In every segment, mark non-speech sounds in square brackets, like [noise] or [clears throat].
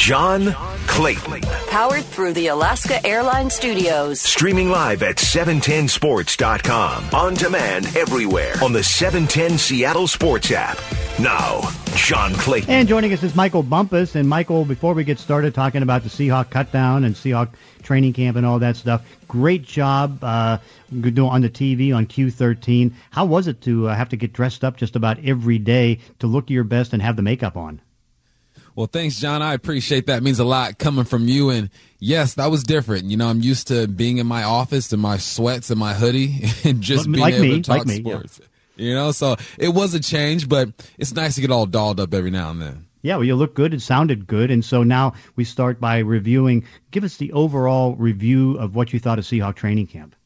John Clayton. Powered through the Alaska Airlines Studios. Streaming live at 710sports.com. On demand everywhere on the 710 Seattle Sports app. Now, John Clayton. And joining us is Michael Bumpus. And Michael, before we get started talking about the Seahawk cutdown and Seahawk training camp and all that stuff, great job uh, on the TV on Q13. How was it to uh, have to get dressed up just about every day to look your best and have the makeup on? Well, thanks, John. I appreciate that. It means a lot coming from you. And yes, that was different. You know, I'm used to being in my office in my sweats and my hoodie [laughs] and just being like able me, to talk like me, sports. Yeah. You know, so it was a change, but it's nice to get all dolled up every now and then. Yeah, well, you look good. It sounded good. And so now we start by reviewing. Give us the overall review of what you thought of Seahawk training camp.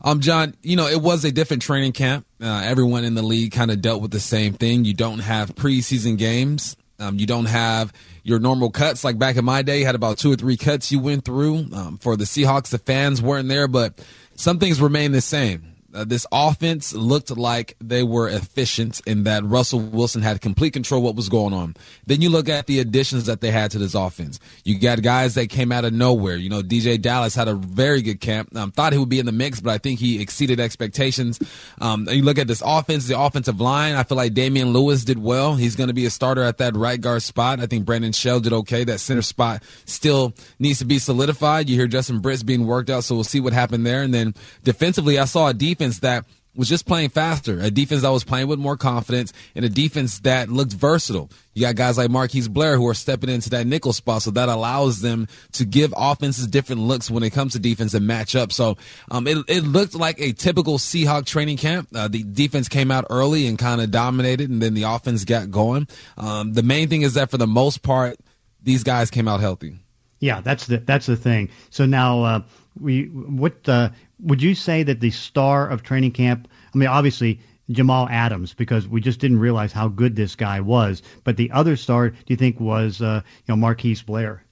Um, John, you know, it was a different training camp. Uh, everyone in the league kind of dealt with the same thing. You don't have preseason games. Um, you don't have your normal cuts like back in my day. You had about two or three cuts you went through. Um, for the Seahawks, the fans weren't there, but some things remain the same uh, this offense looked like they were efficient in that Russell Wilson had complete control what was going on. Then you look at the additions that they had to this offense. You got guys that came out of nowhere. You know, DeeJay Dallas had a very good camp. Um, thought he would be in the mix, but I think he exceeded expectations. Um, you look at this offense, the offensive line. I feel like Damien Lewis did well. He's going to be a starter at that right guard spot. I think Brandon Shell did okay. That center spot still needs to be solidified. You hear Justin Britt's being worked out, so we'll see what happened there. And then defensively, I saw a defense defense that was just playing faster, a defense that was playing with more confidence, and a defense that looked versatile. You got guys like Marquise Blair who are stepping into that nickel spot, so that allows them to give offenses different looks when it comes to defense and match up. So um, it, it looked like a typical Seahawk training camp. Uh, the defense came out early and kind of dominated, and then the offense got going. Um, the main thing is that for the most part, these guys came out healthy. Yeah, that's the that's the thing. So now uh, we what uh, would you say that the star of training camp? I mean, obviously Jamal Adams, because we just didn't realize how good this guy was. But the other star, do you think, was uh, you know Marquise Blair?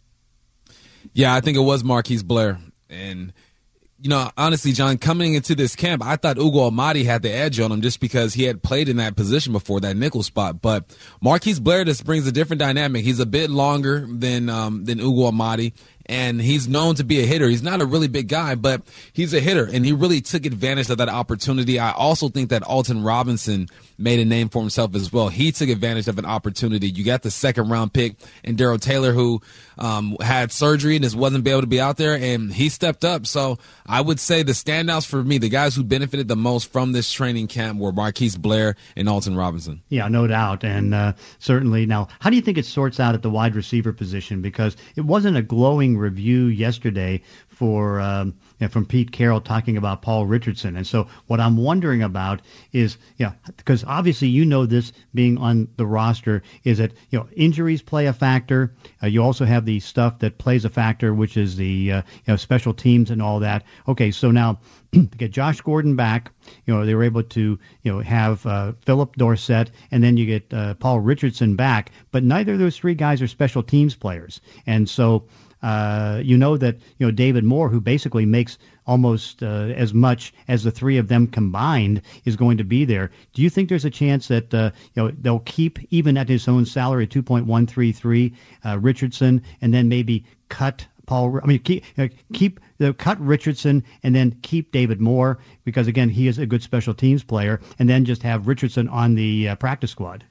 Yeah, I think it was Marquise Blair, and you know, honestly, John, coming into this camp, I thought Ugo Amadi had the edge on him just because he had played in that position before, that nickel spot. But Marquise Blair just brings a different dynamic. He's a bit longer than um, than Ugo Amadi, and he's known to be a hitter. He's not a really big guy, but he's a hitter, and he really took advantage of that opportunity. I also think that Alton Robinson made a name for himself as well. He took advantage of an opportunity. You got the second round pick and Darrell Taylor, who um, had surgery and just wasn't able to be out there, and he stepped up. So I would say the standouts for me, the guys who benefited the most from this training camp were Marquise Blair and Alton Robinson. Yeah, no doubt, and uh, certainly. Now, how do you think it sorts out at the wide receiver position? Because it wasn't a glowing review yesterday for um, you know, from Pete Carroll talking about Paul Richardson. And so what I'm wondering about is, you know, because obviously you know this being on the roster is that you know injuries play a factor. Uh, you also have the stuff that plays a factor, which is the uh, you know special teams and all that. Okay, so now [clears throat] get Josh Gordon back, you know they were able to you know have uh, Phillip Dorsett, and then you get uh, Paul Richardson back. But neither of those three guys are special teams players, and so uh, you know that you know David Moore, who basically makes almost uh, as much as the three of them combined, is going to be there. Do you think there's a chance that uh, you know they'll keep even at his own salary, 2.133, uh, Richardson, and then maybe cut Paul? I mean, keep uh, keep the cut Richardson and then keep David Moore because again he is a good special teams player, and then just have Richardson on the uh, practice squad.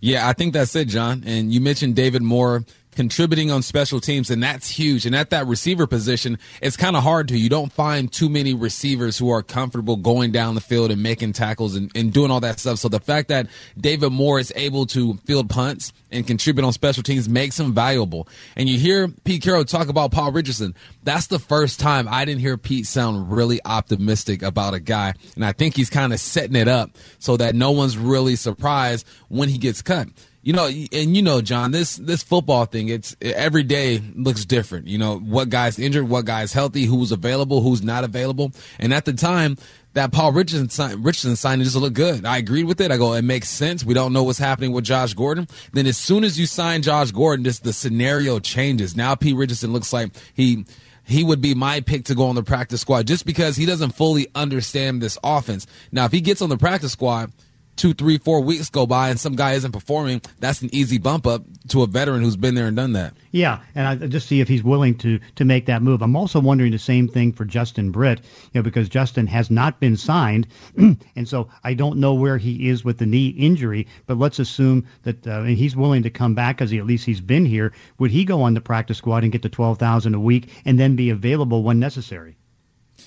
Yeah, I think that's it, John. And you mentioned David Moore contributing on special teams, and that's huge. And at that receiver position, it's kind of hard to. You don't find too many receivers who are comfortable going down the field and making tackles and, and doing all that stuff. So the fact that David Moore is able to field punts and contribute on special teams makes him valuable. And you hear Pete Carroll talk about Paul Richardson. That's the first time I didn't hear Pete sound really optimistic about a guy. And I think he's kind of setting it up so that no one's really surprised when he gets cut you know, and you know, John, this this football thing, it's every day looks different. You know, what guy's injured, what guy's healthy, who's available, who's not available. And at the time, that Paul Richardson, sign, Richardson signing just looked good. I agreed with it. I go, it makes sense. We don't know what's happening with Josh Gordon. Then as soon as you sign Josh Gordon, just the scenario changes. Now P. Richardson looks like he he would be my pick to go on the practice squad just because he doesn't fully understand this offense. Now, if he gets on the practice squad, two, three, four weeks go by and some guy isn't performing, that's an easy bump up to a veteran who's been there and done that. Yeah, and I just see if he's willing to to make that move. I'm also wondering the same thing for Justin Britt, you know, because Justin has not been signed, [clears throat] and so I don't know where he is with the knee injury. But let's assume that uh, he's willing to come back because at least he's been here. Would he go on the practice squad and get the twelve thousand a week and then be available when necessary?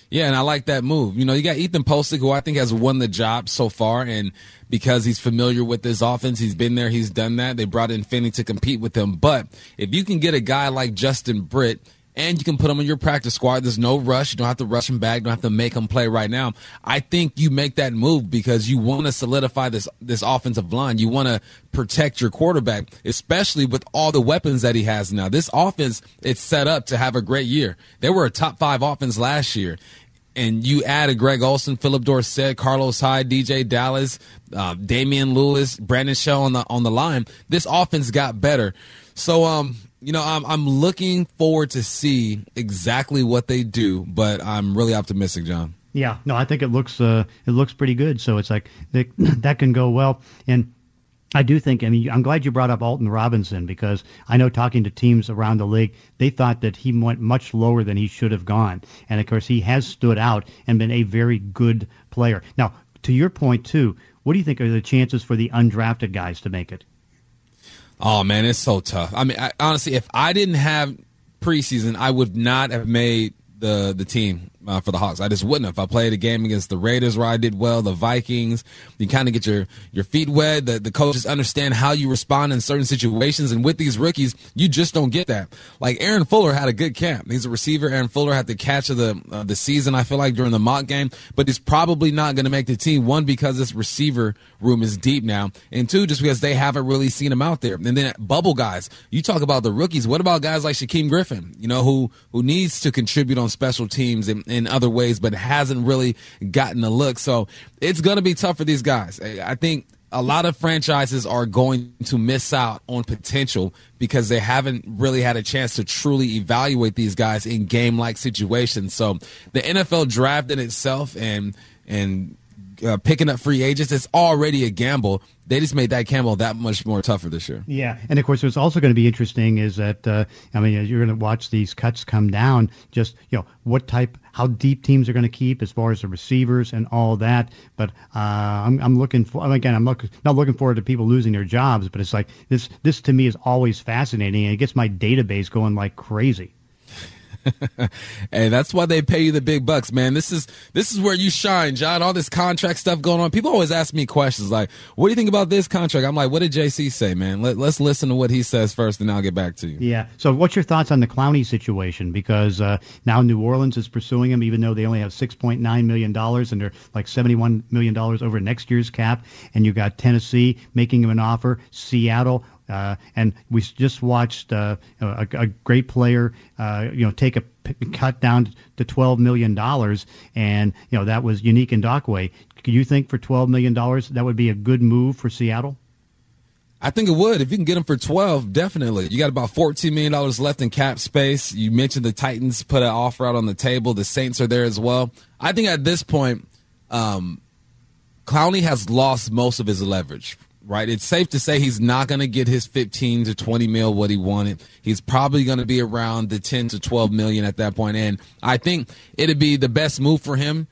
Yeah, and I like that move. You know, you got Ethan Pocic, who I think has won the job so far, and because he's familiar with this offense, he's been there, he's done that. They brought in Finney to compete with him. But if you can get a guy like Justin Britt and you can put him in your practice squad. There's no rush. You don't have to rush him back. You don't have to make him play right now. I think you make that move because you want to solidify this this offensive line. You want to protect your quarterback, especially with all the weapons that he has now. This offense it's set up to have a great year. They were a top five offense last year. And you add a Greg Olsen, Phillip Dorsett, Carlos Hyde, DeeJay Dallas, uh, Damien Lewis, Brandon Shell on the on the line. This offense got better. So um, you know, I'm I'm looking forward to see exactly what they do, but I'm really optimistic, John. Yeah, no, I think it looks uh, it looks pretty good. So it's like that, [clears throat] that can go well, and I do think. I mean, I'm glad you brought up Alton Robinson because I know talking to teams around the league, they thought that he went much lower than he should have gone, and of course he has stood out and been a very good player. Now, to your point too, what do you think are the chances for the undrafted guys to make it? Oh man, it's so tough. I mean, I, honestly, if I didn't have preseason, I would not have made the the team uh, for the Hawks. I just wouldn't if I played a game against the Raiders where I did well, the Vikings. You kind of get your, your feet wet. The, the coaches understand how you respond in certain situations. And with these rookies, you just don't get that. Like Aaron Fuller had a good camp. He's a receiver. Aaron Fuller had the catch of the, uh, the season, I feel like, during the mock game. But he's probably not going to make the team. One, because this receiver room is deep now. And two, just because they haven't really seen him out there. And then bubble guys. You talk about the rookies. What about guys like Shaquem Griffin, you know, who, who needs to contribute on special teams and, and in other ways, but hasn't really gotten a look. So it's going to be tough for these guys. I think a lot of franchises are going to miss out on potential because they haven't really had a chance to truly evaluate these guys in game like situations. So the NFL draft in itself and and uh, picking up free agents, it's already a gamble. They just made that gamble that much more tougher this year. Yeah, and of course, what's also going to be interesting is that uh, I mean, you're going to watch these cuts come down. Just you know, what type, how deep teams are going to keep as far as the receivers and all that. But uh, I'm, I'm looking for again, I'm look, not looking forward to people losing their jobs, but it's like this. This to me is always fascinating, and it gets my database going like crazy. [laughs] hey, that's why they pay you the big bucks, man. This is this is where you shine, John. All this contract stuff going on. People always ask me questions like, "What do you think about this contract?" I'm like, "What did JC say, man? Let, us listen to what he says first, and I'll get back to you." Yeah. So, what's your thoughts on the Clowney situation? Because uh, now New Orleans is pursuing him, even though they only have 6.9 million dollars and they're like 71 million dollars over next year's cap, and you got Tennessee making him an offer, Seattle uh, and we just watched uh, a, a, great player, uh, you know, take a cut down to twelve million dollars, and you know that was Yannick Ngakoue. Do you think for twelve million dollars that would be a good move for Seattle? I think it would. If you can get him for 12, definitely. You got about $14 million left in cap space. You mentioned the Titans put an offer out on the table. The Saints are there as well. I think at this point, um, Clowney has lost most of his leverage right? It's safe to say he's not going to get his 15 to 20 mil what he wanted. He's probably going to be around the 10 to 12 million at that point. And I think it'd be the best move for him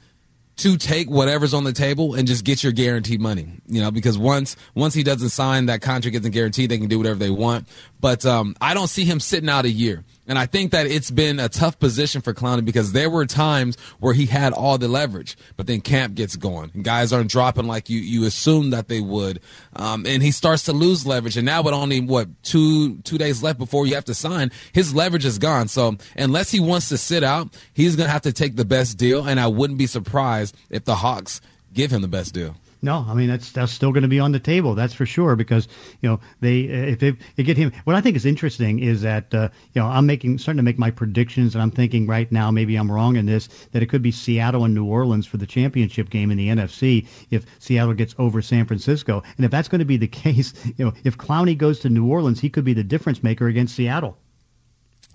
to take whatever's on the table and just get your guaranteed money. You know, because once once he doesn't sign that contract isn't guaranteed, they can do whatever they want. But um, I don't see him sitting out a year. And I think that it's been a tough position for Clowney because there were times where he had all the leverage, but then camp gets going and guys aren't dropping like you, you assume that they would. Um, and he starts to lose leverage. And now with only what two, two days left before you have to sign, his leverage is gone. So unless he wants to sit out, he's going to have to take the best deal. And I wouldn't be surprised if the Hawks give him the best deal. No, I mean that's that's still going to be on the table. That's for sure because you know they if they, they get him. What I think is interesting is that uh, you know I'm making starting to make my predictions and I'm thinking right now maybe I'm wrong in this that it could be Seattle and New Orleans for the championship game in the NFC if Seattle gets over San Francisco and if that's going to be the [laughs] case, you know if Clowney goes to New Orleans he could be the difference maker against Seattle.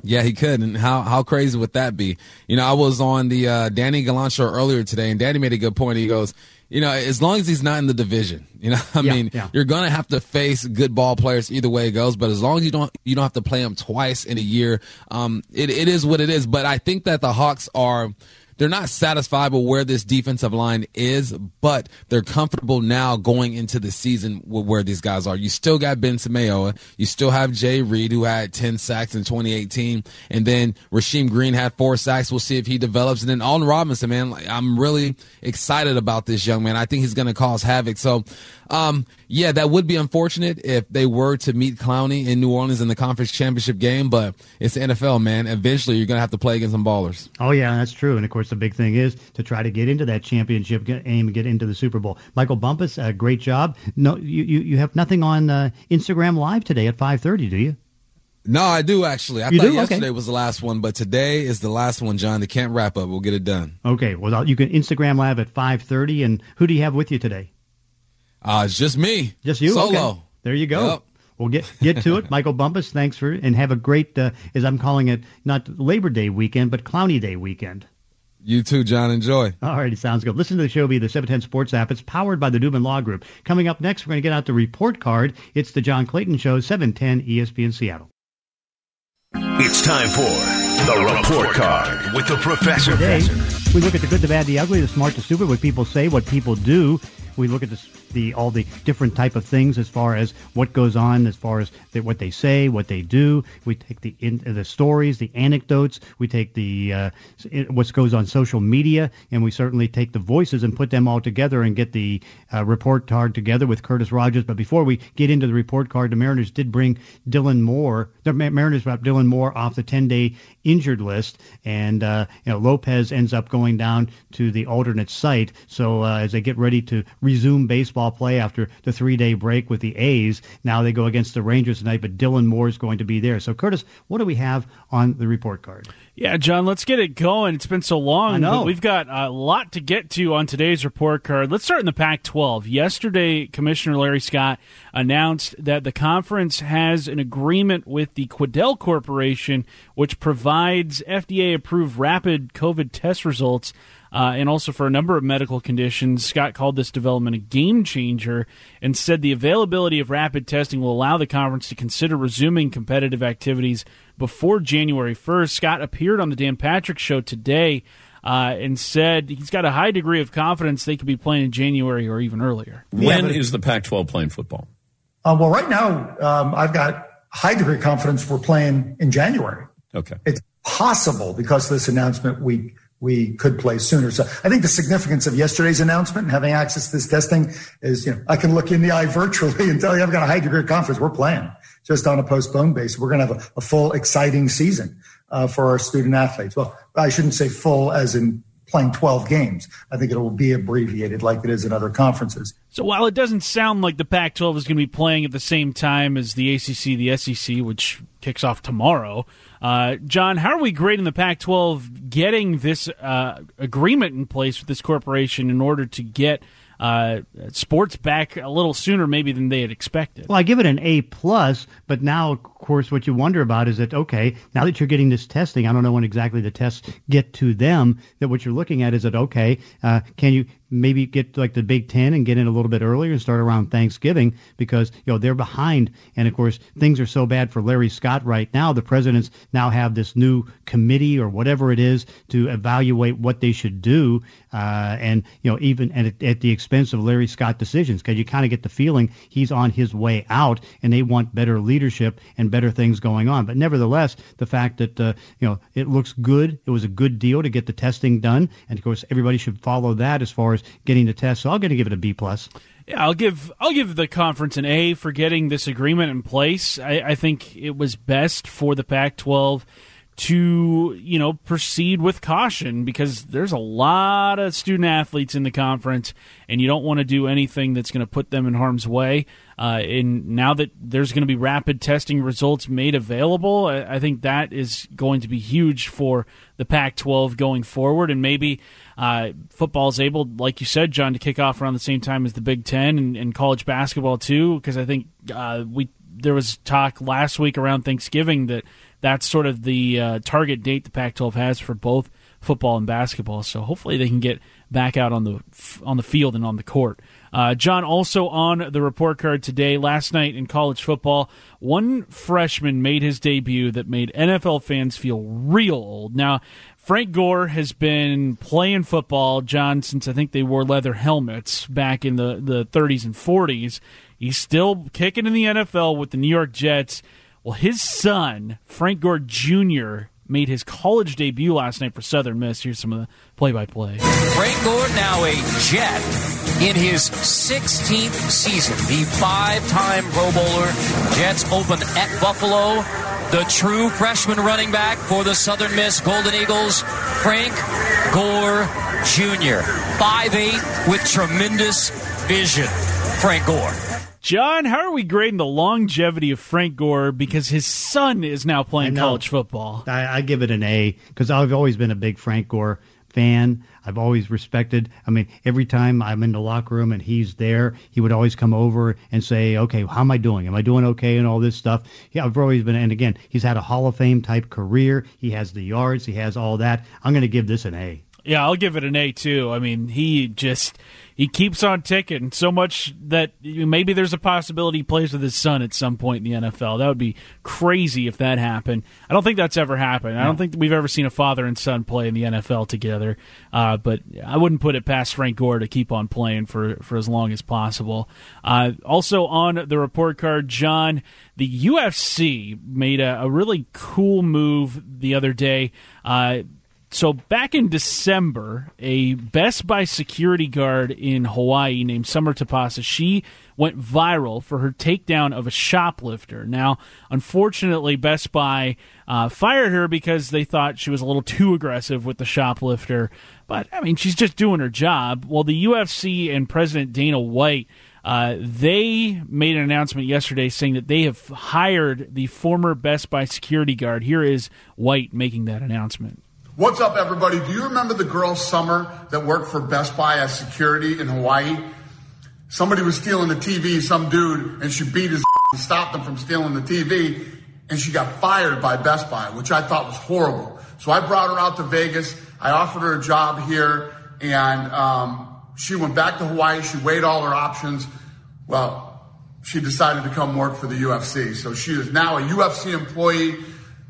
Yeah, he could. And how, how crazy would that be? You know, I was on the uh, Danny Gallant show earlier today, and Danny made a good point. He goes, you know, as long as he's not in the division, you know, I Yeah, mean, yeah. you're going to have to face good ball players either way it goes. But as long as you don't, you don't have to play them twice in a year. Um, it, it is what it is. But I think that the Hawks are, they're not satisfied with where this defensive line is, but they're comfortable now going into the season with where these guys are. You still got Benson Mayowa. You still have Jay Reed, who had 10 sacks in 2018. And then Rasheem Green had four sacks. We'll see if he develops. And then Alton Robinson, man, I'm really excited about this young man. I think he's going to cause havoc. So, um, yeah, that would be unfortunate if they were to meet Clowney in New Orleans in the conference championship game, but it's the NFL, man. Eventually, you're going to have to play against some ballers. Oh yeah, that's true. And of course, the big thing is to try to get into that championship aim and get into the Super Bowl. Michael Bumpus, uh, great job. No, you, you you have nothing on uh, Instagram Live today at 5:30, do you? No, I do actually. I You thought do? Okay. yesterday was the last one, but today is the last one, John. They can't wrap up. We'll get it done. Okay, well you can Instagram Live at 5:30. And who do you have with you today? Uh, it's just me. Just you? Solo. Okay. There you go. Yep. We'll get get to it. [laughs] Michael Bumpus, thanks for and have a great, uh, as I'm calling it, not Labor Day weekend, but Clowney Day weekend. You too, John. Enjoy. All righty, sounds good. Listen to the show via the 710 Sports app. It's powered by the Dubin Law Group. Coming up next, we're going to get out the report card. It's the John Clayton Show, 710 ESPN Seattle. It's time for the report card with the professor. Today, we look at the good, the bad, the ugly, the smart, the stupid, what people say, what people do. We look at the, the all the different type of things as far as what goes on, as far as the, what they say, what they do. We take the in, the stories, the anecdotes. We take the uh, what goes on social media, and we certainly take the voices and put them all together and get the uh, report card together with Curtis Rogers. But before we get into the report card, the Mariners did bring Dylan Moore. The Mariners brought Dylan Moore off the 10-day injured list, and uh, you know Lopez ends up going down to the alternate site. So uh, as they get ready to resume baseball play after the three-day break with the A's, now they go against the Rangers tonight. But Dylan Moore is going to be there. So Curtis, what do we have on the report card? Yeah, John, let's get it going. It's been so long, I know. but we've got a lot to get to on today's report card. Let's start in the Pac 12. Yesterday, Commissioner Larry Scott announced that the conference has an agreement with the Quidel Corporation, which provides FDA approved rapid COVID test results. Uh, and also for a number of medical conditions. Scott called this development a game changer and said the availability of rapid testing will allow the conference to consider resuming competitive activities before January 1st. Scott appeared on the Dan Patrick Show today uh, and said he's got a high degree of confidence they could be playing in January or even earlier. When is the Pac 12 playing football? Uh, well, right now, um, I've got high degree of confidence we're playing in January. Okay. It's possible because of this announcement we we could play sooner. So I think the significance of yesterday's announcement and having access to this testing is, you know, I can look in the eye virtually [laughs] and tell you I've got a high degree of confidence. We're playing just on a postponed basis. We're going to have a, a full, exciting season uh, for our student athletes. Well, I shouldn't say full as in playing 12 games. I think it will be abbreviated like it is in other conferences. So while it doesn't sound like the Pac 12 is going to be playing at the same time as the ACC, the SEC, which kicks off tomorrow, uh, John, how are we grading the Pac 12 getting this uh, agreement in place with this corporation in order to get uh, sports back a little sooner, maybe than they had expected? Well, I give it an A plus, but now, of course, what you wonder about is that okay, now that you're getting this testing, I don't know when exactly the tests get to them. That what you're looking at is that okay, uh, can you maybe get like the Big Ten and get in a little bit earlier and start around Thanksgiving because you know they're behind, and of course things are so bad for Larry Scott right now. The presidents now have this new committee or whatever it is to evaluate what they should do, uh, and you know even at, at the expense of Larry Scott decisions because you kind of get the feeling he's on his way out, and they want better leadership and better things going on. But nevertheless, the fact that uh, you know it looks good, it was a good deal to get the testing done, and of course everybody should follow that as far as getting the test. So I'm going to give it a B plus. Yeah, I'll give I'll give the conference an A for getting this agreement in place. I, I think it was best for the Pac-12 to you know proceed with caution because there's a lot of student athletes in the conference, and you don't want to do anything that's going to put them in harm's way. Uh, and now that there's going to be rapid testing results made available, I, I think that is going to be huge for the Pac-12 going forward, and maybe uh, football is able, like you said, John, to kick off around the same time as the Big Ten and, and college basketball too, because I think uh, we there was talk last week around Thanksgiving that that's sort of the uh, target date the Pac-12 has for both football and basketball. So hopefully they can get back out on the on the field and on the court. Uh, John, also on the report card today, last night in college football, one freshman made his debut that made NFL fans feel real old. Now, Frank Gore has been playing football, John, since I think they wore leather helmets back in the, the 30s and 40s. He's still kicking in the NFL with the New York Jets. Well, his son, Frank Gore Jr., made his college debut last night for Southern Miss. Here's some of the play by play. Frank Gore, now a Jet in his 16th season, the five time Pro Bowler. Jets open at Buffalo. The true freshman running back for the Southern Miss Golden Eagles, Frank Gore Jr. 5'8 with tremendous vision. Frank Gore. John, how are we grading the longevity of Frank Gore because his son is now playing college football? I, I give it an A because I've always been a big Frank Gore fan. I've always respected. I mean, every time I'm in the locker room and he's there, he would always come over and say, "Okay, how am I doing? Am I doing okay?" and all this stuff. Yeah, I've always been. And again, he's had a Hall of Fame type career. He has the yards. He has all that. I'm going to give this an A. Yeah, I'll give it an A too. I mean, he just he keeps on ticking so much that maybe there's a possibility he plays with his son at some point in the NFL. That would be crazy if that happened. I don't think that's ever happened. I don't think we've ever seen a father and son play in the NFL together. Uh, but I wouldn't put it past Frank Gore to keep on playing for for as long as possible. Uh, also on the report card, John, the UFC made a, a really cool move the other day. Uh, so back in December, a Best Buy security guard in Hawaii named Summer Tapasa, she went viral for her takedown of a shoplifter. Now, unfortunately, Best Buy uh, fired her because they thought she was a little too aggressive with the shoplifter. But I mean, she's just doing her job. Well, the UFC and President Dana White. Uh, they made an announcement yesterday saying that they have hired the former Best Buy security guard. Here is White making that announcement. What's up, everybody? Do you remember the girl Summer that worked for Best Buy as security in Hawaii? Somebody was stealing the TV, some dude, and she beat his [laughs] and stopped them from stealing the TV, and she got fired by Best Buy, which I thought was horrible. So I brought her out to Vegas. I offered her a job here, and um, she went back to Hawaii. She weighed all her options. Well, she decided to come work for the UFC. So she is now a UFC employee.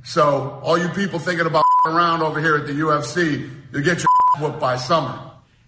So all you people thinking about around over here at the UFC, you get your [laughs] whooped by Summer.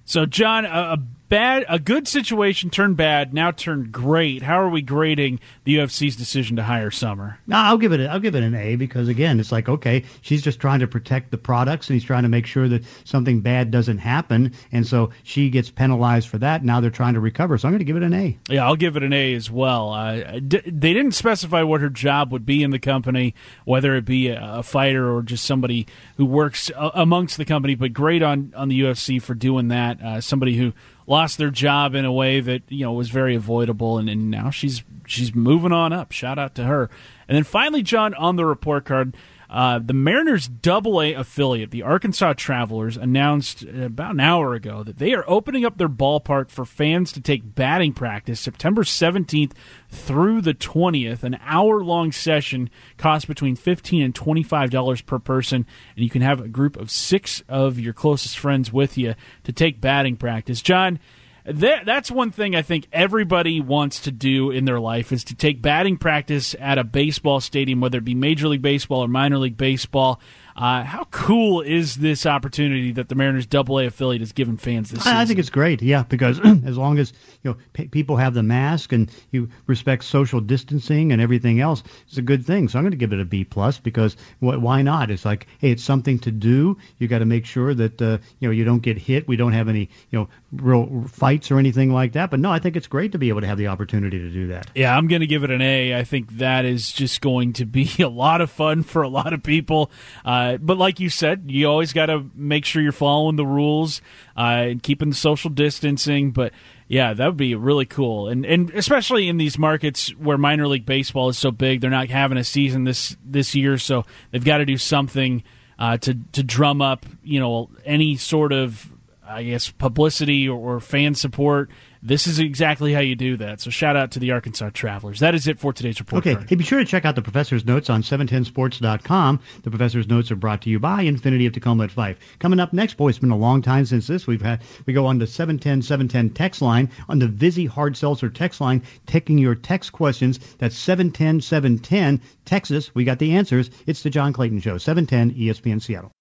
So, John, a, bad, a good situation turned bad, now turned great. How are we grading the UFC's decision to hire Summer? No, I'll give it. A, I'll give it an A because again, it's like okay, she's just trying to protect the products and he's trying to make sure that something bad doesn't happen, and so she gets penalized for that. Now they're trying to recover, so I'm going to give it an A. Yeah, I'll give it an A as well. Uh, d- they didn't specify what her job would be in the company, whether it be a, a fighter or just somebody who works uh, amongst the company. But great on on the UFC for doing that. Uh, somebody who lost their job in a way that you know was very avoidable, and, and now she's she's moving on up. Shout out to her. And then finally, John, on the report card, uh, the Mariners Double A affiliate, the Arkansas Travelers, announced about an hour ago that they are opening up their ballpark for fans to take batting practice September 17th through the 20th. An hour long session costs between 15 and $25 per person, and you can have a group of six of your closest friends with you to take batting practice. John, that, that's one thing I think everybody wants to do in their life is to take batting practice at a baseball stadium, whether it be Major League Baseball or minor league baseball. Uh, how cool is this opportunity that the Mariners Double A affiliate has given fans this season? I think it's great, yeah, because [clears throat] as long as you know p- people have the mask and you respect social distancing and everything else, it's a good thing. So I'm going to give it a B plus because wh- why not? It's like hey, it's something to do. You got to make sure that uh, you know you don't get hit. We don't have any you know real fights or anything like that. But no, I think it's great to be able to have the opportunity to do that. Yeah, I'm going to give it an A. I think that is just going to be [laughs] a lot of fun for a lot of people. Uh, but like you said, you always got to make sure you're following the rules uh, and keeping the social distancing. But yeah, that would be really cool, and and especially in these markets where minor league baseball is so big, they're not having a season this this year, so they've got to do something uh, to to drum up you know any sort of I guess publicity or, or fan support this is exactly how you do that. So shout out to the Arkansas Travelers. That is it for today's report. Okay, card. hey, be sure to check out the professor's notes on 710sports.com. The professor's notes are brought to you by Infiniti of Tacoma at Fife. Coming up next, boy, it's been a long time since this. We've had we go on the 710 710 text line on the Vizzy Hard Seltzer text line, taking your text questions. That's 710 710 Texas. We got the answers. It's the John Clayton Show, 710 ESPN Seattle.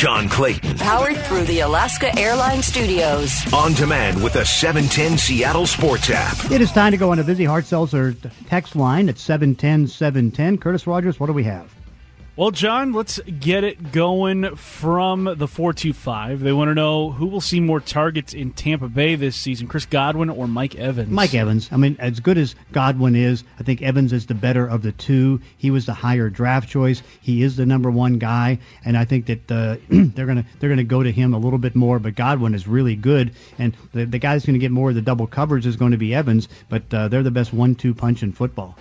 John Clayton. Powered through the Alaska Airlines Studios. On demand with the 710 Seattle Sports app. It is time to go on a Vizzy Hard Seltzer text line at 710 710. Curtis Rogers, what do we have? Well, John, let's get it going from the 425. They want to know who will see more targets in Tampa Bay this season, Chris Godwin or Mike Evans? Mike Evans. I mean, as good as Godwin is, I think Evans is the better of the two. He was the higher draft choice. He is the number one guy, and I think that uh, [clears throat] they're gonna they're gonna go to him a little bit more. But Godwin is really good, and the the guy that's going to get more of the double coverage is going to be Evans. But uh, they're the best one-two punch in football.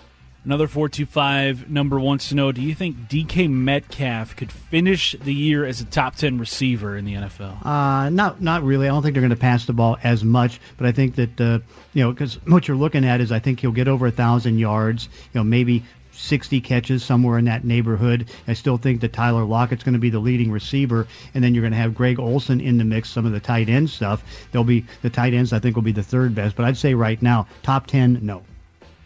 Another 425 number wants to know Do you think DK Metcalf could finish the year as a top 10 receiver in the NFL? Uh, not not really. I don't think they're going to pass the ball as much, but I think that uh, you know because what you're looking at is I think he'll get over a thousand yards. You know, maybe 60 catches somewhere in that neighborhood. I still think that Tyler Lockett's going to be the leading receiver, and then you're going to have Greg Olsen in the mix. Some of the tight end stuff. They'll be the tight ends. I think will be the third best, but I'd say right now top 10, no.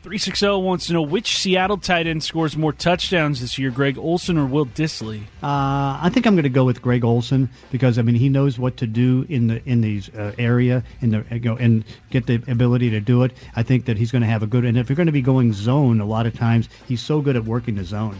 360 wants to know which Seattle tight end scores more touchdowns this year, Greg Olsen or Will Dissly? Uh, I think I'm going to go with Greg Olsen because I mean he knows what to do in the in these uh, area in the you know and get the ability to do it. I think that he's going to have a good and if you're going to be going zone a lot of times he's so good at working the zone.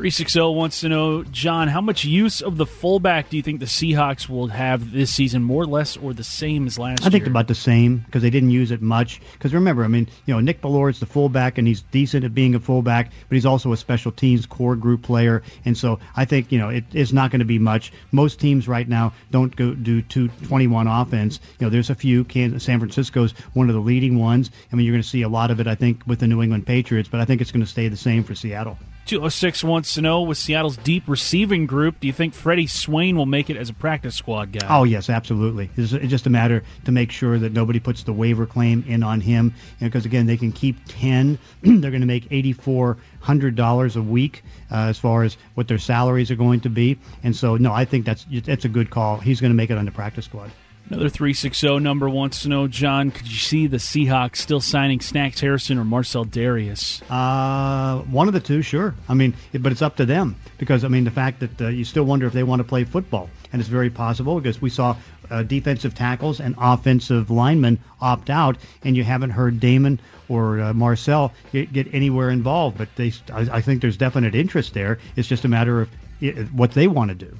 360 wants to know, John, how much use of the fullback do you think the Seahawks will have this season, more or less, or the same as last year? I think about the same because they didn't use it much. Because remember, I mean, you know, Nick Bellore's the fullback and he's decent at being a fullback, but he's also a special teams core group player. And so I think, you know, it, it's not going to be much. Most teams right now don't go do 221 offense. You know, there's a few. Kansas, San Francisco's one of the leading ones. I mean, you're going to see a lot of it, I think, with the New England Patriots, but I think it's going to stay the same for Seattle. 206 wants to know with Seattle's deep receiving group, do you think Freddie Swain will make it as a practice squad guy? Oh yes, absolutely. It's, just a matter to make sure that nobody puts the waiver claim in on him, because again, they can keep ten. [clears throat] They're going to make eighty four hundred dollars a week uh, as far as what their salaries are going to be, and so no, I think that's that's a good call. He's going to make it on the practice squad. Another 360 number wants to know, John, could you see the Seahawks still signing Snacks Harrison or Marcell Dareus? Uh, one of the two, sure. I mean, it, but it's up to them because I mean the fact that uh, you still wonder if they want to play football, and it's very possible because we saw uh, defensive tackles and offensive linemen opt out, and you haven't heard Damon or uh, Marcel get, get anywhere involved. But they, I, I think there's definite interest there. It's just a matter of uh, what they want to do.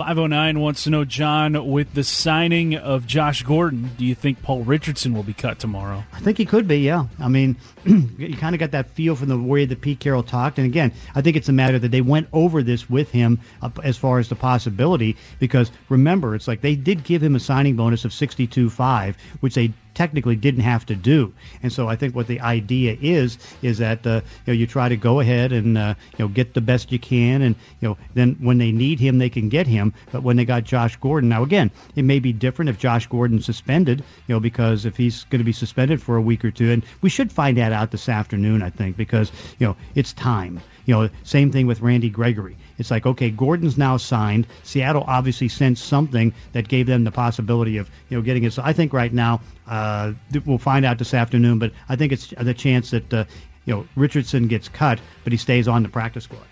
509 wants to know, John, with the signing of Josh Gordon, do you think Paul Richardson will be cut tomorrow? I think he could be, yeah. I mean, [clears throat] you kind of got that feel from the way that Pete Carroll talked. And again, I think it's a matter that they went over this with him as far as the possibility, because remember, it's like they did give him a signing bonus of 62.5, which they technically didn't have to do. And so I think what the idea is is that uh, you know you try to go ahead and uh, you know get the best you can, and you know then when they need him, they can get him. But when they got Josh Gordon, now again, it may be different if Josh Gordon's suspended, you know, because if he's going to be suspended for a week or two, and we should find that out this afternoon, I think, because you know it's time. You know, same thing with Randy Gregory. It's like, okay, Gordon's now signed. Seattle obviously sent something that gave them the possibility of, you know, getting it. So I think right now uh, we'll find out this afternoon, but I think it's the chance that, uh, you know, Richardson gets cut, but he stays on the practice squad.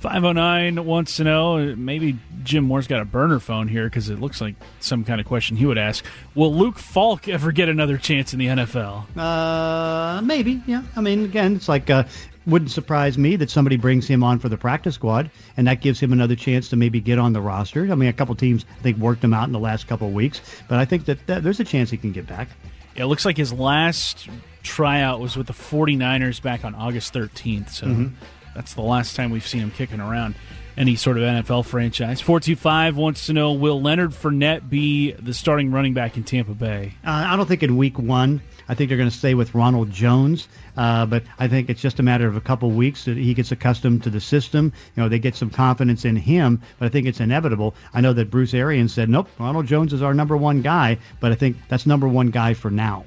509 wants to know maybe Jim Moore's got a burner phone here because it looks like some kind of question he would ask. Will Luke Falk ever get another chance in the NFL? Uh, maybe, yeah. I mean, again, it's like uh, wouldn't surprise me that somebody brings him on for the practice squad, and that gives him another chance to maybe get on the roster. I mean, a couple teams I think worked him out in the last couple of weeks, but I think that, that there's a chance he can get back. It looks like his last tryout was with the 49ers back on August 13th. So. Mhm. That's the last time we've seen him kicking around any sort of NFL franchise. 425 wants to know Will Leonard Fournette be the starting running back in Tampa Bay? Uh, I don't think in week one. I think they're going to stay with Ronald Jones, uh, but I think it's just a matter of a couple weeks that he gets accustomed to the system. You know, they get some confidence in him, but I think it's inevitable. I know that Bruce Arians said, nope, Ronald Jones is our number one guy, but I think that's number one guy for now.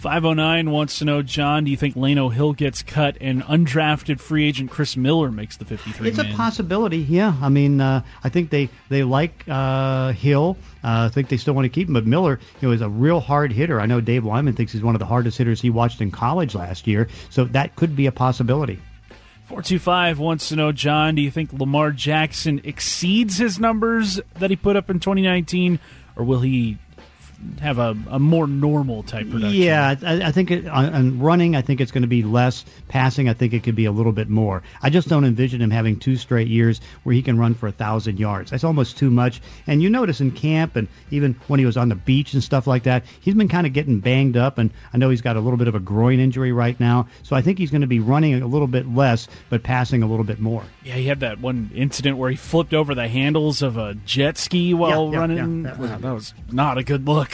509 wants to know, John, do you think Lano Hill gets cut and undrafted free agent Chris Miller makes the 53 It's man? a possibility, yeah. I mean, uh, I think they, they like uh, Hill. Uh, I think they still want to keep him, but Miller, you know, is a real hard hitter. I know Dave Wyman thinks he's one of the hardest hitters he watched in college last year, so that could be a possibility. 425 wants to know, John, do you think Lamar Jackson exceeds his numbers that he put up in 2019, or will he have a, a more normal type production? Yeah, I, I think it, on, on running, I think it's going to be less. Passing, I think it could be a little bit more. I just don't envision him having two straight years where he can run for a thousand yards. That's almost too much. And you notice in camp and even when he was on the beach and stuff like that, he's been kind of getting banged up. And I know he's got a little bit of a groin injury right now, so I think he's going to be running a little bit less, but passing a little bit more. Yeah, he had that one incident where he flipped over the handles of a jet ski while Yeah, yeah, running. yeah, that- that was not a good look.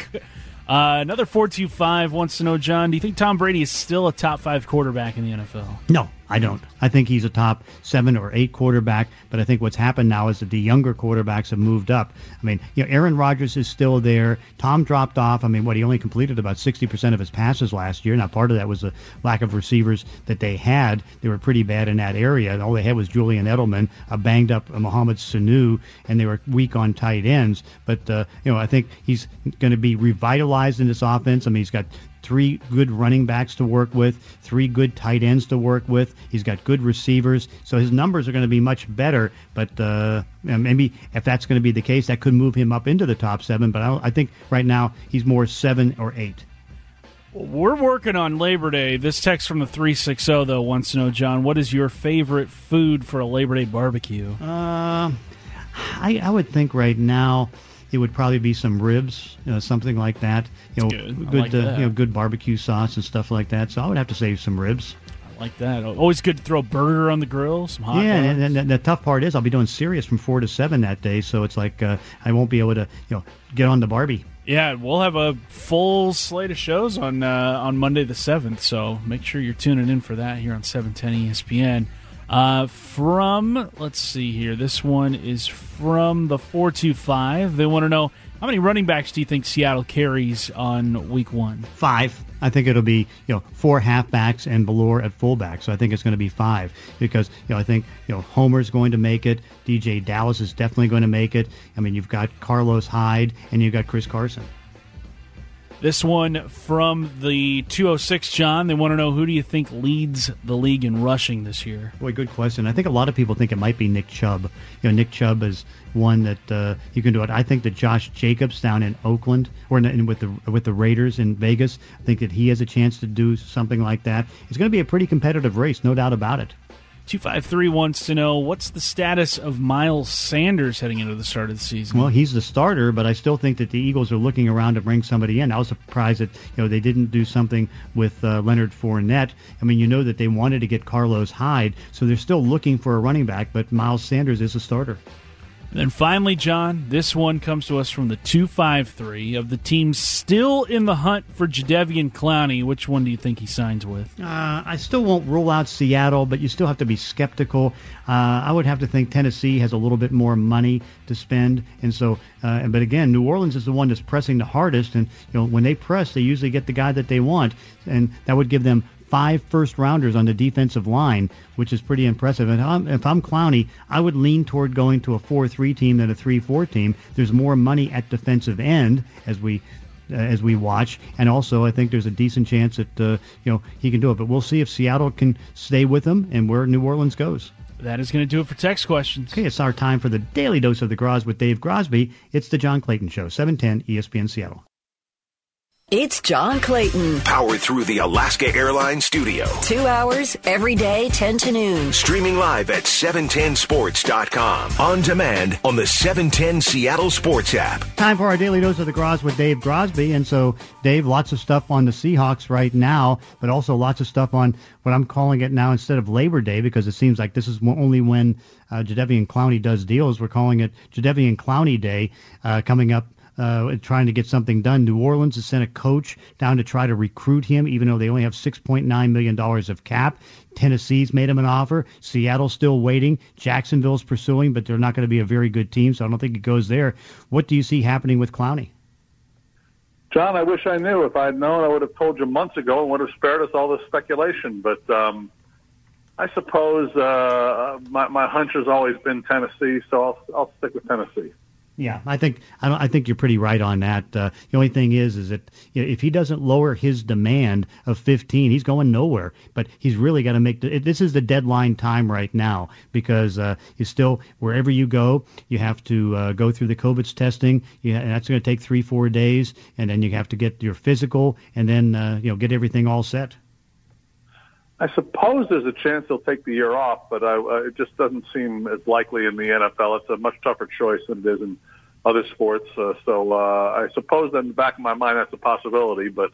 Uh, another 425 wants to know, John, do you think Tom Brady is still a top five quarterback in the NFL? No, I don't. I think he's a top seven or eight quarterback, but I think what's happened now is that the younger quarterbacks have moved up. I mean, you know, Aaron Rodgers is still there. Tom dropped off. I mean, what he only completed about 60% of his passes last year. Now, part of that was the lack of receivers that they had. They were pretty bad in that area. All they had was Julian Edelman, a banged up Mohamed Sanu, and they were weak on tight ends. But uh, you know, I think he's going to be revitalized in this offense. I mean, he's got three good running backs to work with, three good tight ends to work with. He's got good receivers, so his numbers are going to be much better. But uh, maybe if that's going to be the case, that could move him up into the top seven. But I, I think right now he's more seven or eight. We're working on Labor Day. This text from the 360, though, wants to know, John, what is your favorite food for a Labor Day barbecue? Uh, I, I would think right now it would probably be some ribs, you know, something like that. You know, good. I like uh, you know, good barbecue sauce and stuff like that. So I would have to save some ribs. I like that. Always good to throw a burger on the grill, some hot yeah, dogs. and, and the tough part is I'll be doing Sirius from four to seven that day, so it's like uh, I won't be able to, you know, get on the Barbie. Yeah, we'll have a full slate of shows on uh, on Monday the seventh. So make sure you're tuning in for that here on seven ten ESPN. Uh, from let's see here, this one is from the four two five. They want to know how many running backs do you think Seattle carries on week one? Five. I think it'll be you know four halfbacks and Bellore at fullback. So I think it's going to be five because you know I think you know Homer's going to make it. DeeJay Dallas is definitely going to make it. I mean you've got Carlos Hyde and you've got Chris Carson. This one from the 206, John. They want to know who do you think leads the league in rushing this year? Boy, good question. I think a lot of people think it might be Nick Chubb. You know, Nick Chubb is one that uh, you can do it. I think that Josh Jacobs down in Oakland or in, in, with the with the Raiders in Vegas, I think that he has a chance to do something like that. It's going to be a pretty competitive race, no doubt about it. 253 wants to know what's the status of Miles Sanders heading into the start of the season? Well, he's the starter, but I still think that the Eagles are looking around to bring somebody in. I was surprised that you know they didn't do something with uh, Leonard Fournette. I mean, you know that they wanted to get Carlos Hyde, so they're still looking for a running back, but Miles Sanders is a starter. And then finally, John, this one comes to us from the 253 of the teams still in the hunt for Jadeveon Clowney. Which one do you think he signs with? Uh, I still won't rule out Seattle, but you still have to be skeptical. Uh, I would have to think Tennessee has a little bit more money to spend, and so. Uh, but again, New Orleans is the one that's pressing the hardest, and you know when they press, they usually get the guy that they want, and that would give them five first rounders on the defensive line, which is pretty impressive. And I'm, if I'm Clowney, I would lean toward going to a 4-3 team than a 3-4 team. There's more money at defensive end as we uh, as we watch, and also I think there's a decent chance that uh, you know he can do it. But we'll see if Seattle can stay with him and where New Orleans goes. That is going to do it for text questions. Okay, it's our time for the daily dose of the Gros with Dave Grosby. It's the John Clayton Show, 710 ESPN Seattle. It's John Clayton. Powered through the Alaska Airlines studio. Two hours every day, 10 to noon. Streaming live at 710sports.com. On demand on the 710 Seattle Sports app. Time for our daily dose of the Gros with Dave Grosby. And so, Dave, lots of stuff on the Seahawks right now, but also lots of stuff on what I'm calling it now instead of Labor Day because it seems like this is only when uh, Jadeveon Clowney does deals. We're calling it Jadeveon Clowney Day uh, coming up uh, trying to get something done. New Orleans has sent a coach down to try to recruit him, even though they only have $6.9 million of cap. Tennessee's made him an offer. Seattle's still waiting. Jacksonville's pursuing, but they're not going to be a very good team, so I don't think it goes there. What do you see happening with Clowney? John, I wish I knew. If I had known, I would have told you months ago and would have spared us all this speculation. But um, I suppose uh, my, my hunch has always been Tennessee, so I'll, I'll stick with Tennessee. Yeah, I think I, I think you're pretty right on that. Uh, the only thing is, is that you if he doesn't lower his demand of 15, he's going nowhere. But he's really got to make the, this is the deadline time right now because uh, you still wherever you go, you have to uh, go through the COVID testing. Yeah, and that's going to take three, four days, and then you have to get your physical, and then uh, you know get everything all set. I suppose there's a chance he'll take the year off, but I, uh, it just doesn't seem as likely in the NFL. It's a much tougher choice than it is in other sports. Uh, so uh, I suppose in the back of my mind that's a possibility. But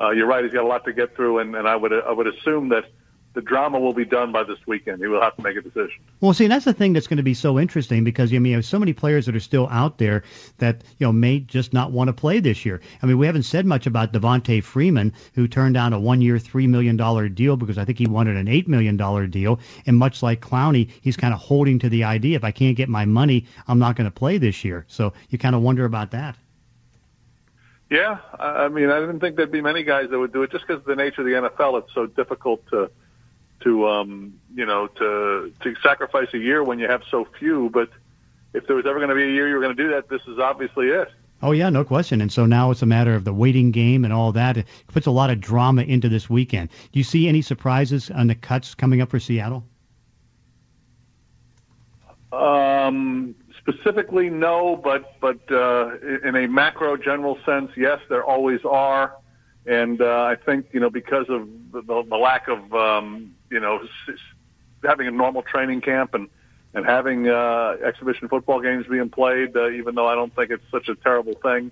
uh, you're right; he's got a lot to get through, and, and I would I would assume that the drama will be done by this weekend. He will have to make a decision. Well, see, that's the thing that's going to be so interesting because I mean, you have so many players that are still out there that you know may just not want to play this year. I mean, we haven't said much about Devonta Freeman, who turned down a one-year, three million dollar deal because I think he wanted an eight million dollar deal. And much like Clowney, he's kind of holding to the idea: if I can't get my money, I'm not going to play this year. So you kind of wonder about that. Yeah, I mean, I didn't think there'd be many guys that would do it just because of the nature of the NFL. It's so difficult to to um, you know to to sacrifice a year when you have so few. But if there was ever going to be a year you were going to do that, this is obviously it. Oh yeah, no question. And so now it's a matter of the waiting game and all that. It puts a lot of drama into this weekend. Do you see any surprises on the cuts coming up for Seattle? Um, specifically, no, but but uh, in a macro general sense, yes, there always are. And uh, I think you know because of the, the lack of um, you know having a normal training camp and and having uh, exhibition football games being played, uh, even though I don't think it's such a terrible thing.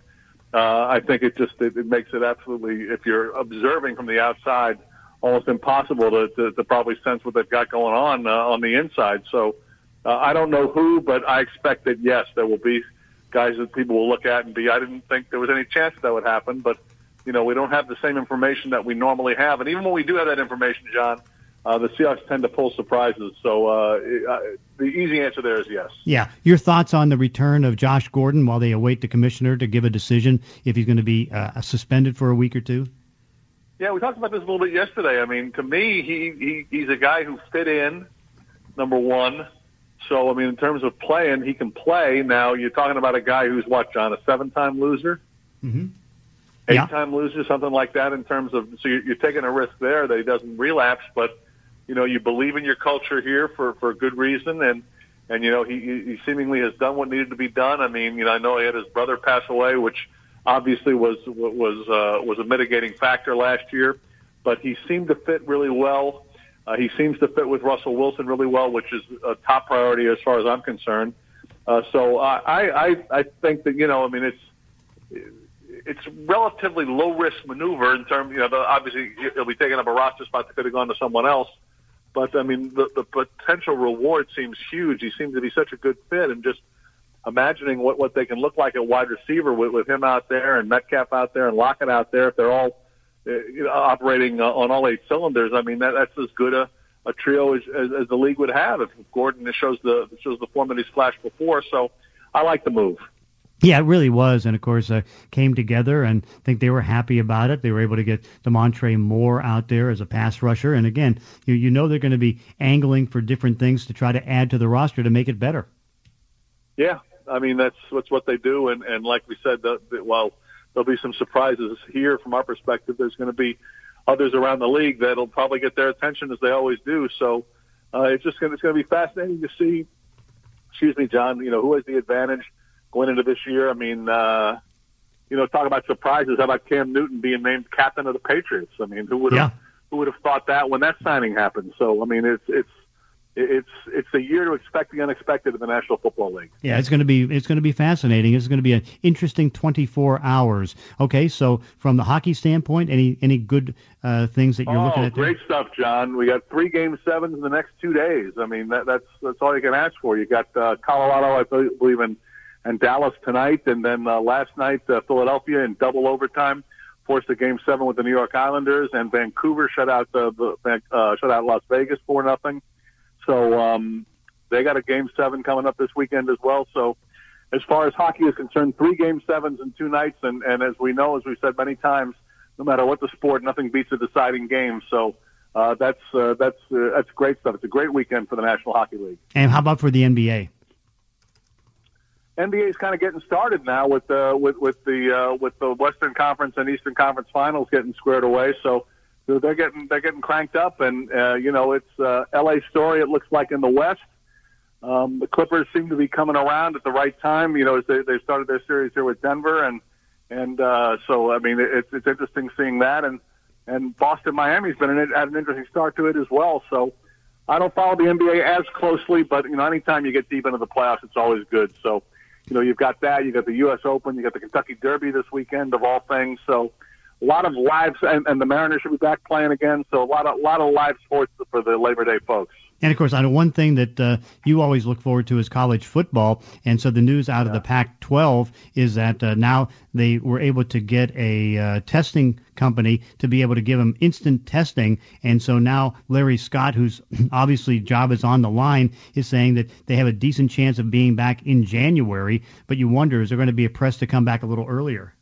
Uh, I think it just it, it makes it absolutely, if you're observing from the outside, almost impossible to, to, to probably sense what they've got going on uh, on the inside. So uh, I don't know who, but I expect that yes, there will be guys that people will look at and be. I didn't think there was any chance that would happen, but you know, we don't have the same information that we normally have. And even when we do have that information, John, uh, the Seahawks tend to pull surprises. So uh, uh, the easy answer there is yes. Yeah. Your thoughts on the return of Josh Gordon while they await the commissioner to give a decision if he's going to be uh, suspended for a week or two? Yeah, we talked about this a little bit yesterday. I mean, to me, he, he he's a guy who fit in. Number one. So I mean, in terms of playing, he can play. Now you're talking about a guy who's what, John, a seven-time loser. Mm-hmm eight-time yeah. loser, something like that. In terms of, so you're, you're taking a risk there that he doesn't relapse, but you know you believe in your culture here for for a good reason, and and you know he he seemingly has done what needed to be done. I mean, you know, I know he had his brother pass away, which obviously was was uh, was a mitigating factor last year, but he seemed to fit really well. Uh, he seems to fit with Russell Wilson really well, which is a top priority as far as I'm concerned. Uh, so I, I I think that you know I mean it's it's relatively low risk maneuver in terms, you know, the, obviously he'll be taking up a roster spot that could have gone to someone else. But I mean, the, the potential reward seems huge. He seems to be such a good fit, and just imagining what what they can look like at wide receiver with, with him out there and Metcalf out there and Lockett out there, if they're all uh, you know, operating uh, on all eight cylinders. I mean, that that's as good a a trio as, as, as the league would have if Gordon shows the shows the form that he's flashed before. So I like the move. Yeah, it really was, and of course uh, came together, and I think they were happy about it. They were able to get Damontre Moore out there as a pass rusher, and again, you you know they're going to be angling for different things to try to add to the roster to make it better. Yeah, I mean that's that's what they do, and and like we said, the, the, while there'll be some surprises here from our perspective, there's going to be others around the league that'll probably get their attention as they always do. So uh, it's just going it's going to be fascinating to see. Excuse me, John. You know who has the advantage going into this year. I mean, uh, you know, talk about surprises. How about Cam Newton being named captain of the Patriots? I mean, who would have Yeah. who would have thought that when that signing happened? So I mean, it's it's it's it's a year to expect the unexpected in the National Football League. Yeah, it's going to be it's going to be fascinating. It's going to be an interesting 24 hours. Okay, so from the hockey standpoint, any any good uh, things that you're oh, looking at? there? great stuff, John. We got three game sevens in the next two days. I mean, that, that's that's all you can ask for. You got uh, Colorado, I believe, in and Dallas tonight, and then uh, last night uh, Philadelphia in double overtime forced a game seven with the New York Islanders, and Vancouver shut out the, the uh, shut out Las Vegas four nothing. So um, they got a game seven coming up this weekend as well. So as far as hockey is concerned, three game sevens in two nights, and, and as we know, as we've said many times, no matter what the sport, nothing beats a deciding game. So uh, that's uh, that's uh, that's great stuff. It's a great weekend for the National Hockey League. And how about for the NBA? NBA is kind of getting started now with uh, with with the uh, with the Western Conference and Eastern Conference Finals getting squared away. So they're getting they're getting cranked up, and uh, you know it's uh, L.A. story. It looks like in the West. Um, the Clippers seem to be coming around at the right time. You know, as they they started their series here with Denver, and and uh, so I mean it's it's interesting seeing that, and and Boston Miami's been an, had an interesting start to it as well. So I don't follow the NBA as closely, but you know anytime you get deep into the playoffs, it's always good. So you know, you've got that. You've got the U.S. Open. You've got the Kentucky Derby this weekend, of all things. So, a lot of live, and, and the Mariners should be back playing again. So, a lot of, lot of live sports for the Labor Day folks. And of course, I know one thing that uh, you always look forward to is college football. And so the news out of the Pac-12 is that uh, now they were able to get a uh, testing company to be able to give them instant testing. And so now Larry Scott, whose [clears throat] obviously job is on the line, is saying that they have a decent chance of being back in January. But you wonder, is there going to be a press to come back a little earlier?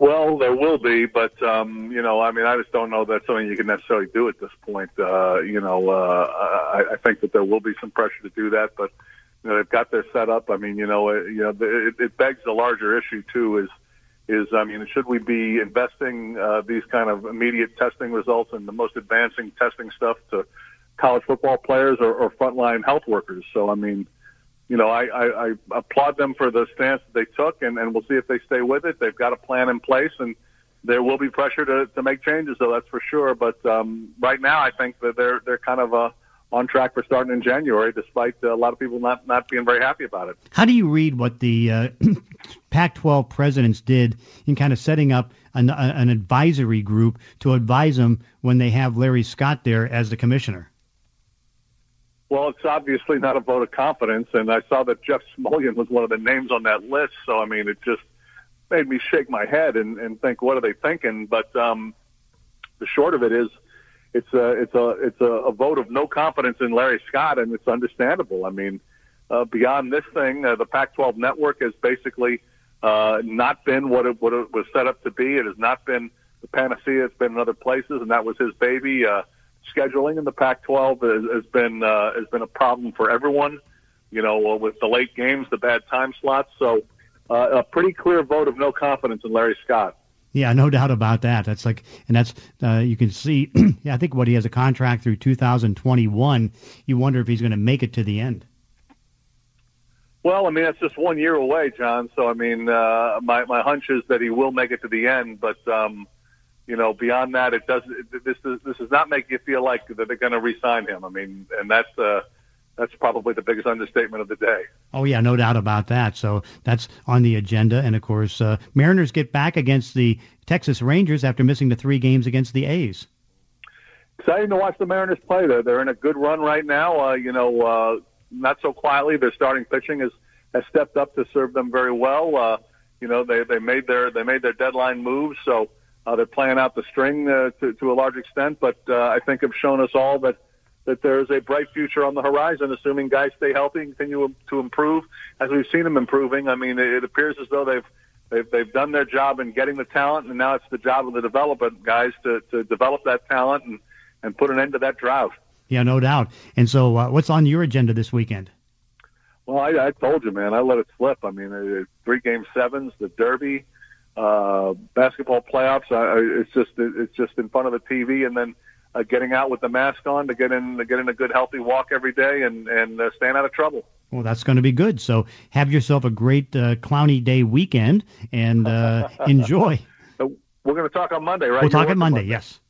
Well, there will be, but um, you know, I mean, I just don't know that's something you can necessarily do at this point. Uh, you know, uh, I, I think that there will be some pressure to do that, but you know, they've got their setup. I mean, you know, it, you know, it, it begs a larger issue too. Is is I mean, should we be investing uh, these kind of immediate testing results and the most advancing testing stuff to college football players or, or frontline health workers? So, I mean, you know, I, I, I applaud them for the stance that they took, and, and we'll see if they stay with it. They've got a plan in place, and there will be pressure to, to make changes, though that's for sure. But um, right now, I think that they're they're kind of uh, on track for starting in January, despite a lot of people not not being very happy about it. How do you read what the uh, [clears throat] Pac-12 presidents did in kind of setting up an, an advisory group to advise them when they have Larry Scott there as the commissioner? Well, it's obviously not a vote of confidence, and I saw that Jeff Smulyan was one of the names on that list. So, I mean, it just made me shake my head and, and think, what are they thinking? But um, the short of it is, it's a it's a it's a, a vote of no confidence in Larry Scott, and it's understandable. I mean, uh, beyond this thing, uh, the Pac-12 network has basically uh, not been what it, what it was set up to be. It has not been the panacea. It's been in other places, and that was his baby. Uh, scheduling in the Pac-12 has, has been uh, has been a problem for everyone. You know, uh, with the late games, the bad time slots. So, uh, a pretty clear vote of no confidence in Larry Scott. Yeah, no doubt about that. That's like, and that's uh, you can see. [clears throat] yeah, I think what he has a contract through 2021. You wonder if he's going to make it to the end. Well, I mean that's just one year away, John. So I mean, uh, my my hunch is that he will make it to the end, but. um you know, beyond that, it doesn't. This is this does not make you feel like that they're going to re-sign him. I mean, and that's uh, that's probably the biggest understatement of the day. Oh yeah, no doubt about that. So that's on the agenda, and of course, uh, Mariners get back against the Texas Rangers after missing the three games against the A's. Exciting to watch the Mariners play. They're they're in a good run right now. Uh, you know, uh, not so quietly. Their starting pitching has has stepped up to serve them very well. Uh, you know, they they made their they made their deadline moves, so. Uh, they're playing out the string uh, to, to a large extent, but uh, I think have shown us all that that there's a bright future on the horizon, assuming guys stay healthy and continue to improve as we've seen them improving. I mean, it, it appears as though they've they've they've done their job in getting the talent, and now it's the job of the development guys to to develop that talent and and put an end to that drought. Yeah, no doubt. And so, uh, what's on your agenda this weekend? Well, I, I told you, man, I let it slip. I mean, uh, three game sevens, the Derby uh, basketball playoffs. Uh, it's just it's just in front of the TV, and then uh, getting out with the mask on to get in to get in a good healthy walk every day and and uh, staying out of trouble. Well, that's going to be good. So have yourself a great uh, Clowney Day weekend and uh, [laughs] enjoy. We're going to talk on Monday, right? We'll talk on working Monday. Yes.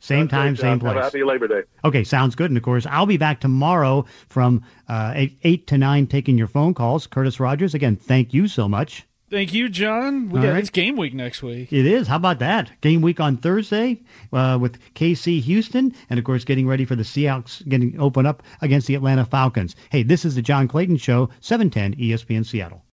Same Okay, time, same place. Happy Labor Day. Okay, sounds good. And of course, I'll be back tomorrow from uh, eight, eight to nine, taking your phone calls. Curtis Rogers, again, thank you so much. Thank you, John. We got right. it's game week next week. It is. How about that? Game week on Thursday uh, with KC Houston, and of course, getting ready for the Seahawks getting open up against the Atlanta Falcons. Hey, this is the John Clayton Show, 710 ESPN Seattle.